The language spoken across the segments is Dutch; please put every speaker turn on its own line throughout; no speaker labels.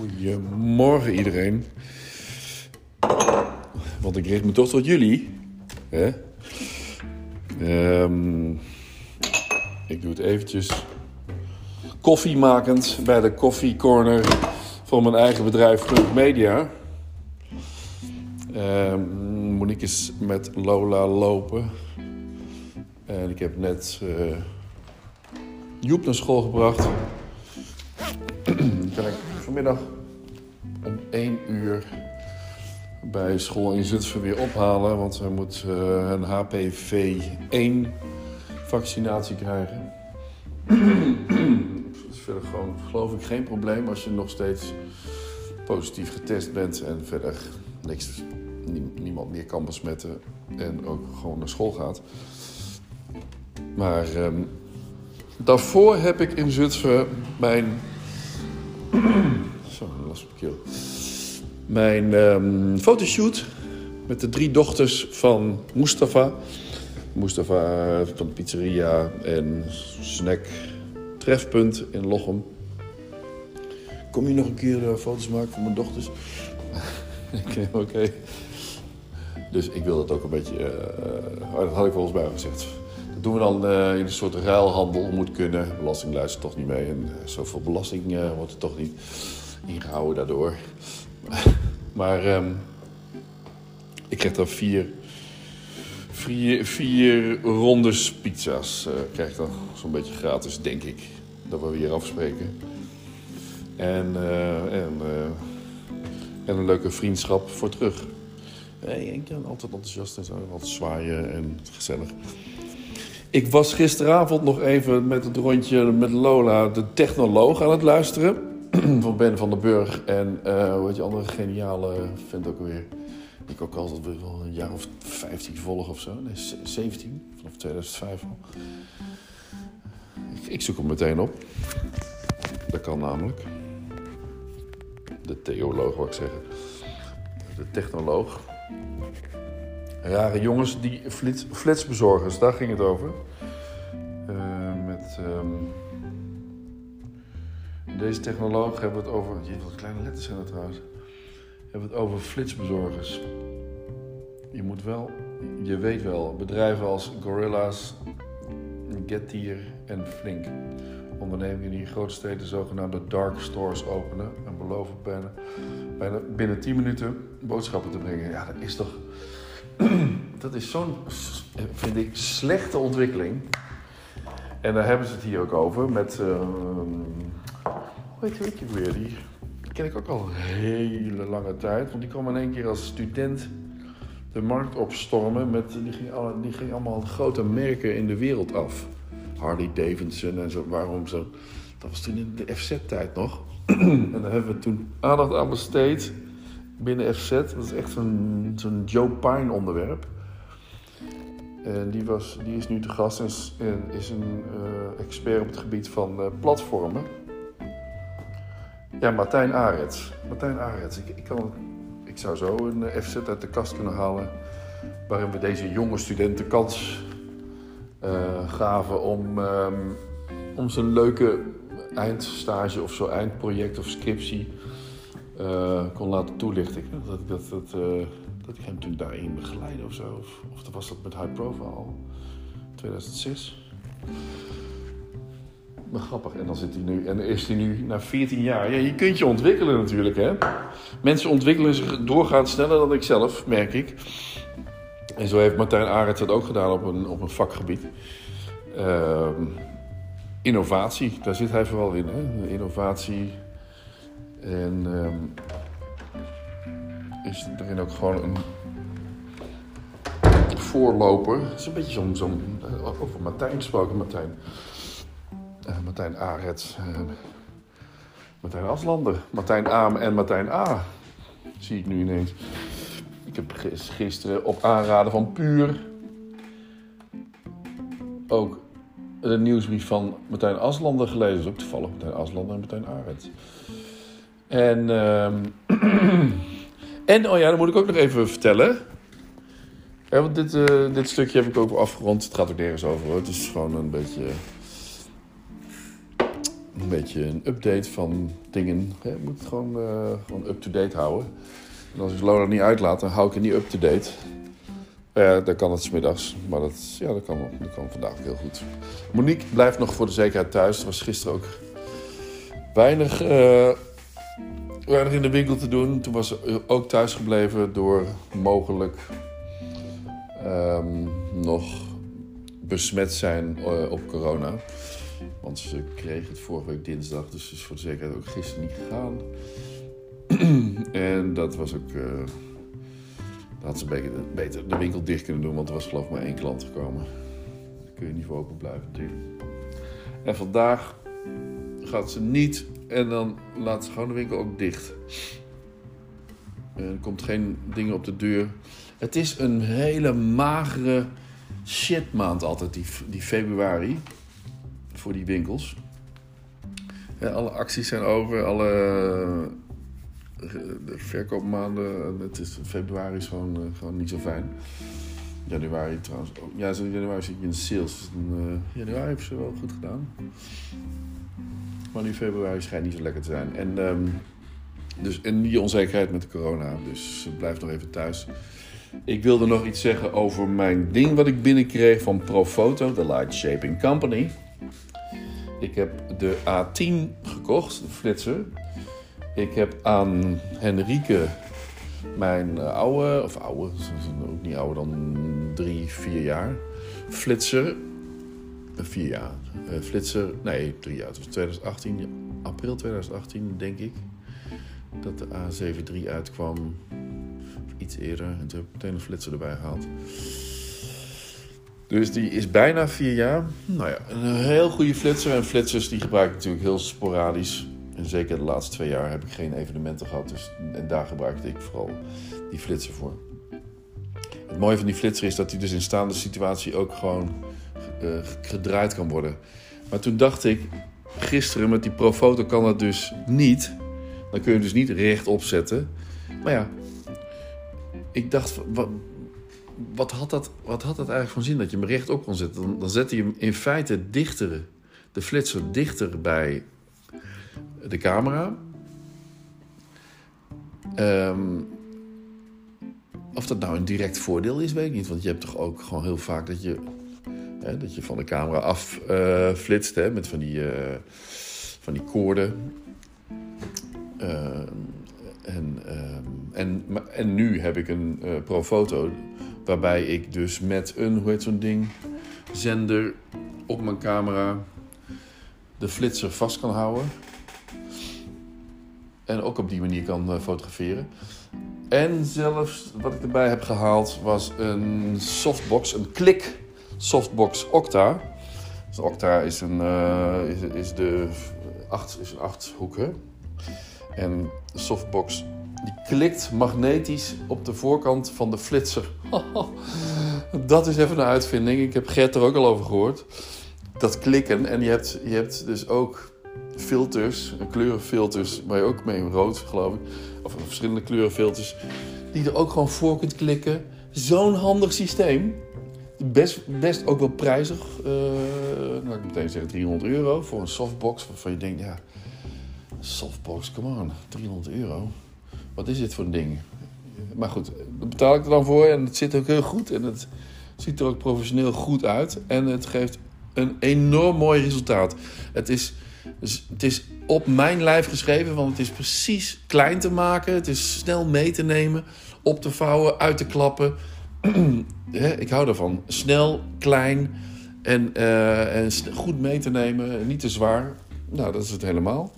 Goedemorgen iedereen. Want ik richt me toch tot jullie. Hè? Ehm, ik doe het eventjes koffiemakend bij de koffiecorner van mijn eigen bedrijf Club Media. Ehm, Monique is met Lola lopen. En ik heb net eh, Joep naar school gebracht. Ik vanmiddag om 1 uur bij school in Zutphen weer ophalen. Want hij moet eh, een HPV-1-vaccinatie krijgen. Dat is verder gewoon, geloof ik, geen probleem als je nog steeds positief getest bent en verder niks, niemand meer kan besmetten en ook gewoon naar school gaat. Maar ehm, daarvoor heb ik in Zutphen mijn. Zo, last op keel. Mijn ehm, fotoshoot met de drie dochters van Mustafa. Mustafa van de pizzeria en snack trefpunt in Lochem. Kom je nog een keer uh, foto's maken van mijn dochters? Oké, oké. Dus ik wil dat ook een beetje. Uh, dat had ik volgens mij al gezegd. Doen we dan uh, in een soort ruilhandel. Moet kunnen. Belasting luistert toch niet mee. En uh, zoveel belasting uh, wordt er toch niet ingehouden daardoor. maar um, ik krijg dan vier, vier, vier rondes pizza's. krijg ik dan zo'n beetje gratis, denk ik. Dat we weer afspreken. En, en, en een leuke vriendschap voor terug. Hey, ik ben altijd enthousiast en zo. Altijd zwaaien en gezellig. Ik was gisteravond nog even met het rondje met Lola, de technoloog, aan het luisteren. van Ben van den Burg. En uh, hoe heet je andere geniale vent ook weer. Ik ook altijd wel een jaar of 15 volg of zo. Nee, 17, vanaf 2005 al. Ik, ik zoek hem meteen op. Dat kan namelijk. De theoloog, wou ik zeggen. De technoloog. Rare jongens, die flits, flitsbezorgers, daar ging het over. Um, deze technoloog hebben het over. Je wat kleine letters zijn dat trouwens. Hebben het over flitsbezorgers. Je moet wel, je weet wel, bedrijven als Gorilla's, Getir en Flink. Ondernemingen die in grote steden zogenaamde dark stores openen en beloven bijna, bijna binnen 10 minuten boodschappen te brengen. Ja, dat is toch dat is zo'n, vind ik, slechte ontwikkeling. En daar hebben ze het hier ook over met. Uh, hoe heet die weer? Die ken ik ook al een hele lange tijd. Want die kwam in één keer als student de markt opstormen. Met, die, ging, die ging allemaal grote merken in de wereld af. Harley Davidson en zo. Waarom zo? Dat was toen in de FZ-tijd nog. en daar hebben we toen aandacht aan besteed binnen FZ. Dat is echt zo'n zo'n Joe Pine onderwerp. En die, was, die is nu te gast en is, een uh, expert op het gebied van uh, platformen. Ja, Martijn Arets. Martijn Arets. Ik, ik, kan, ik zou zo een FZ uit de kast kunnen halen. Waarin we deze jonge studenten kans gaven om, um, om zijn leuke eindstage of zo, eindproject of scriptie uh, kon laten toelichten. Dat, dat, dat, uh, dat ik hem toen daarin begeleidde of zo. Of, of was dat met High Profile al? 2006. Maar grappig. En dan zit hij nu. En is hij nu na 14 jaar. Ja, je kunt je ontwikkelen natuurlijk, hè. Mensen ontwikkelen zich doorgaans sneller dan ik zelf, merk ik. En zo heeft Martijn Arends het ook gedaan op een, op een vakgebied. Uh, innovatie, daar zit hij vooral in. Hè? Innovatie, en um, is erin ook gewoon een voorloper. Het is een beetje zo'n, zo'n over Martijn gesproken, Martijn. Uh, Martijn Arets. Uh, Martijn Aslander. Martijn Aam en Martijn A. Zie ik nu ineens. Ik heb gisteren op aanraden van Puur ook de nieuwsbrief van Martijn Aslander gelezen. Dat is ook toevallig Martijn Aslander en Martijn Arets. En, uh, en, oh ja, dat moet ik ook nog even vertellen. Want dit, uh, dit stukje heb ik ook afgerond. Het gaat ook nergens over hoor. Het is gewoon een beetje. een beetje een update van dingen. Je moet het gewoon, uh, gewoon up-to-date houden. En als ik Lola niet uitlaat, dan hou ik het niet up-to-date. Uh, dan kan het smiddags, maar dat, ja, dat, kan, dat kan vandaag heel goed. Monique blijft nog voor de zekerheid thuis. Er was gisteren ook weinig, weinig in de winkel te doen. Toen was ze ook thuis gebleven door mogelijk um, nog besmet zijn uh, op corona. Want ze kreeg het vorige week dinsdag, dus ze is voor de zekerheid ook gisteren niet gegaan. en dat was ook. Uh, had ze beter de winkel dicht kunnen doen, want er was geloof ik maar één klant gekomen. Daar kun je niet voor open blijven natuurlijk. En vandaag gaat ze niet en dan laat ze gewoon de winkel ook dicht. Er komt geen dingen op de deur. Het is een hele magere shitmaand altijd, die, die februari. Voor die winkels. alle acties zijn over, alle de verkoopmaanden. Het is, februari is gewoon, uh, gewoon niet zo fijn. Januari trouwens. Ja, januari zit je in sales. uh, januari heeft ze wel goed gedaan. Maar nu februari schijnt niet zo lekker te zijn. En, um, dus, en die onzekerheid met de corona. Dus ze blijft nog even thuis. Ik wilde nog iets zeggen over mijn ding wat ik binnenkreeg van Profoto, de Light Shaping Company. Ik heb de A10 gekocht, de flitser. Ik heb aan Henrike, mijn eh, oude, of oude, ook niet ouder dan drie, vier jaar, flitser. Eh, vier jaar. Uh, flitser, nee, drie jaar. Het was 2018, april 2018, denk ik. Dat de A73 uitkwam. Of iets eerder. En toen heb ik meteen een flitser erbij gehaald. Dus die is bijna vier jaar. Nou ja, een heel goede flitser. En flitsers die gebruik ik natuurlijk heel sporadisch. En zeker de laatste twee jaar heb ik geen evenementen gehad. Dus, en daar gebruikte ik vooral die flitser voor. Het mooie van die flitser is dat hij dus in staande situatie ook gewoon uh, gedraaid kan worden. Maar toen dacht ik, gisteren met die Profoto kan dat dus niet. Dan kun je dus niet rechtop zetten. Maar ja, ik dacht, wat, wat, had, dat, wat had dat eigenlijk van zin dat je hem rechtop kon zetten? Dan, dan zette je hem in feite dichter, de flitser dichter bij de camera. Um, of dat nou een direct voordeel is, weet ik niet. Want je hebt toch ook gewoon heel vaak dat je, dat je van de camera af uh, flitst hè, met van die, uh, van die koorden. Uh, en, en, en nu heb ik een Profoto waarbij ik dus met een, hoe heet zo'n ding, zender op mijn camera de flitser vast kan houden. En ook op die manier kan uh, fotograferen. En zelfs wat ik erbij heb gehaald was een softbox, een klik softbox Octa. Dus Octa is een, uh, is, is, de acht, is een achthoek. Hè? En de softbox die klikt magnetisch op de voorkant van de flitser. dat is even een uitvinding. Ik heb Gert er ook al over gehoord. Dat klikken. En je hebt, je hebt dus ook filters, kleurenfilters, waar je ook mee rood geloof ik, of verschillende kleurenfilters, die er ook gewoon voor kunt klikken. Zo'n handig systeem. Best, best ook wel prijzig. Uh, ik meteen zeggen 300 euro voor een softbox. Waarvan je denkt, ja, softbox, come on, 300 euro. Wat is dit voor een ding? Maar goed, daar betaal ik er dan voor en het zit ook heel goed. En het ziet er ook professioneel goed uit. En het geeft een enorm mooi resultaat. Het is het is op mijn lijf geschreven, want het is precies klein te maken. Het is snel mee te nemen, op te vouwen, uit te klappen. ik hou ervan. Snel, klein en, uh, en goed mee te nemen. Niet te zwaar. Nou, dat is het helemaal.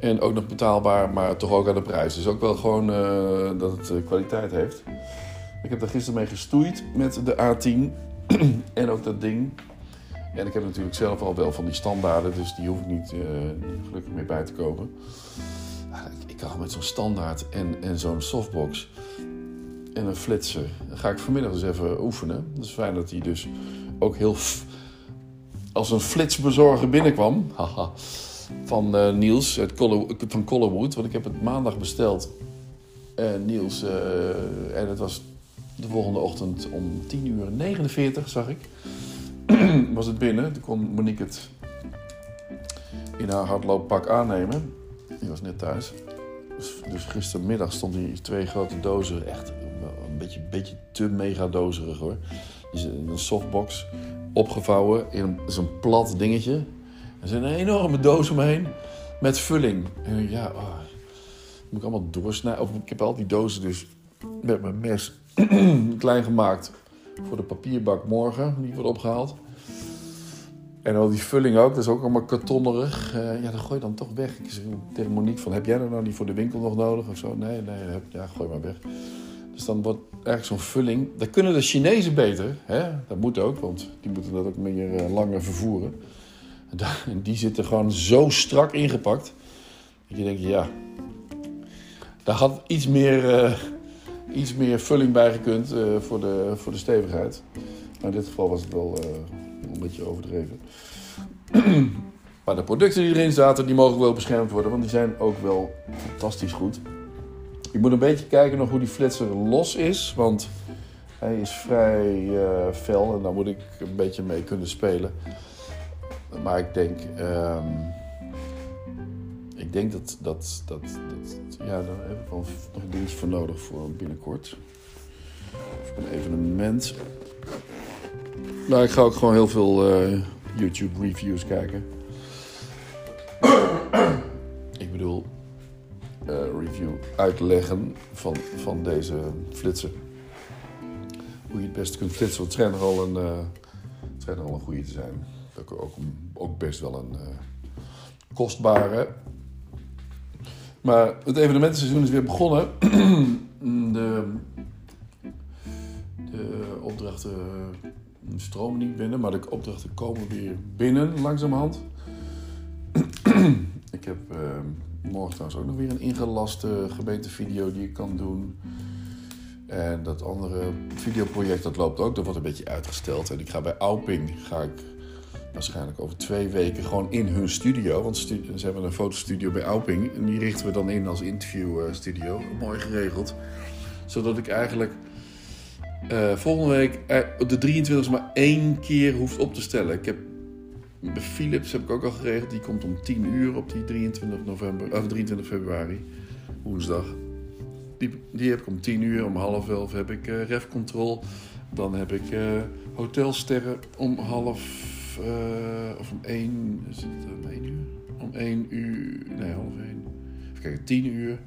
En ook nog betaalbaar, maar toch ook aan de prijs. Dus ook wel gewoon uh, dat het uh, kwaliteit heeft. Ik heb er gisteren mee gestoeid met de A10. en ook dat ding. En ik heb natuurlijk zelf al wel van die standaarden, dus die hoef ik niet gelukkig meer bij te komen. Ik, ik kan met zo'n standaard en, en zo'n softbox en een flitser. Ga ik vanmiddag eens even oefenen. Het is fijn dat hij dus ook heel als een flitsbezorger binnenkwam. Haha. van uh, Niels van Collerwood. Want ik heb het maandag besteld. Uh, Niels, uh, en het was de volgende ochtend om 10 uur 49, zag ik. was het binnen. Toen kon Monique het in haar hardlooppak aannemen. Die was net thuis. Dus, dus gistermiddag stond hier twee grote dozen. Echt beetje, beetje te mega dozerig hoor. Die in een softbox opgevouwen in zo'n plat dingetje. Er zit een enorme doos omheen met vulling. En ja, oh, moet ik allemaal doorsnijden. Ik heb al die dozen dus met mijn mes klein gemaakt voor de papierbak morgen. Die wordt opgehaald. En al die vulling ook, dat is ook allemaal kartonnerig. Uh, ja, dat gooi je dan toch weg. Ik zeg tegen Monique van, heb jij er nou niet voor de winkel nog nodig of zo? Nee, nee, ja, gooi maar weg. Dus dan wordt eigenlijk zo'n vulling... Dat kunnen de Chinezen beter. Hè? Dat moet ook, want die moeten dat ook meer uh, langer vervoeren. En die zitten gewoon zo strak ingepakt. Dat je denkt, ja... Daar had iets meer, uh, iets meer vulling bij gekund voor, de, voor de stevigheid. Maar in dit geval was het wel een beetje overdreven. maar de producten die erin zaten, die mogen wel beschermd worden, want die zijn ook wel fantastisch goed. Ik moet een beetje kijken nog hoe die flitser los is, want hij is vrij uh, fel en daar moet ik een beetje mee kunnen spelen. Maar ik denk, um, ik denk dat, dat, dat, dat, ja, daar heb ik wel nog dingetje voor nodig voor binnenkort. Of een evenement. Maar ik ga ook gewoon heel veel uh, YouTube reviews kijken. Uitleggen van, van deze flitser. Hoe je het best kunt flitsen. Het schijnt een, uh, er al een goede te zijn. Ook, ook best wel een kostbare. Maar het evenementenseizoen is weer begonnen. de, de opdrachten stromen niet binnen, maar de opdrachten komen weer binnen langzamerhand. ik heb uh, morgen trouwens ook nog weer een ingelaste gemeentevideo die ik kan doen. En dat andere videoproject dat loopt ook, dat wordt een beetje uitgesteld. En ik ga bij Auping, ga ik waarschijnlijk over twee weken gewoon in hun studio. Want ze hebben een fotostudio bij Auping. En die richten we dan in als interviewstudio. Mooi geregeld. Zodat ik eigenlijk uh, volgende week uh, de 23 maar één keer hoeft op te stellen. Ik heb Philips heb ik ook al geregeld. Die komt om 10 uur op die 23 november, of 23 februari, woensdag. Die, die heb ik om 10 uur, om half 11 heb ik uh, Ref Control. Dan heb ik Hotelsterren om half, of om 1, is het om 1 uur? Om 1 uur, nee half 1. Even kijken, 10 uur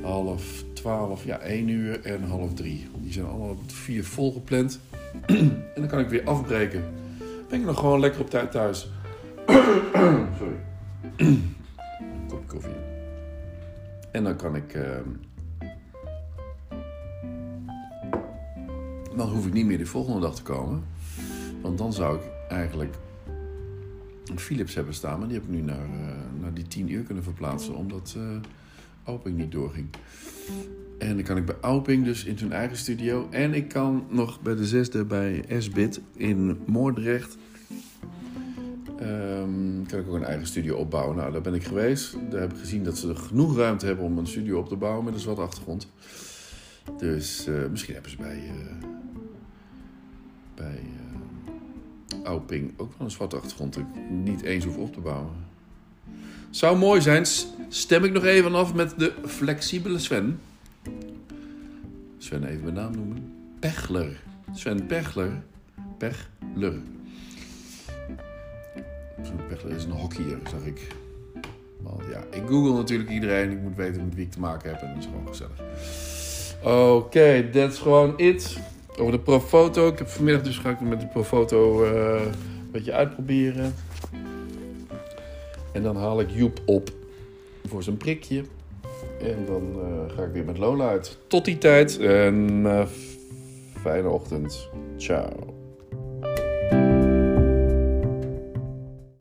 half twaalf, ja, één uur en half drie. Die zijn allemaal vier volgepland. en dan kan ik weer afbreken. Ben ik nog gewoon lekker op tijd thuis. Sorry. een kop koffie. En dan kan ik... Uh... dan hoef ik niet meer de volgende dag te komen. Want dan zou ik eigenlijk een Philips hebben staan. Maar die heb ik nu naar, uh, naar die 10 uur kunnen verplaatsen. Omdat... Uh, Auping niet doorging. En dan kan ik bij Auping dus in hun eigen studio. En ik kan nog bij de zesde bij SBIT in Moordrecht. Um, kan ik ook een eigen studio opbouwen. Nou, daar ben ik geweest. Daar heb ik gezien dat ze genoeg ruimte hebben om een studio op te bouwen met een zwarte achtergrond. Dus uh, misschien hebben ze bij, uh, bij uh, Auping ook wel een zwarte achtergrond. Dat ik niet eens hoef op te bouwen. Zou mooi zijn. Stem ik nog even af met de flexibele Sven. Sven even mijn naam noemen. Pechler. Sven Pechler. Pechler. Sven Pechler is een hockeyer, zag ik. Want ja, ik google natuurlijk iedereen. Ik moet weten met wie ik te maken heb. En dat is gewoon gezellig. Oké, dat is gewoon it. Over de Profoto. Ik heb vanmiddag dus ga ik met de Profoto uh, een beetje uitproberen. En dan haal ik Joep op voor zijn prikje. En dan uh, ga ik weer met Lola uit. Tot die tijd en uh, fijne ochtend. Ciao.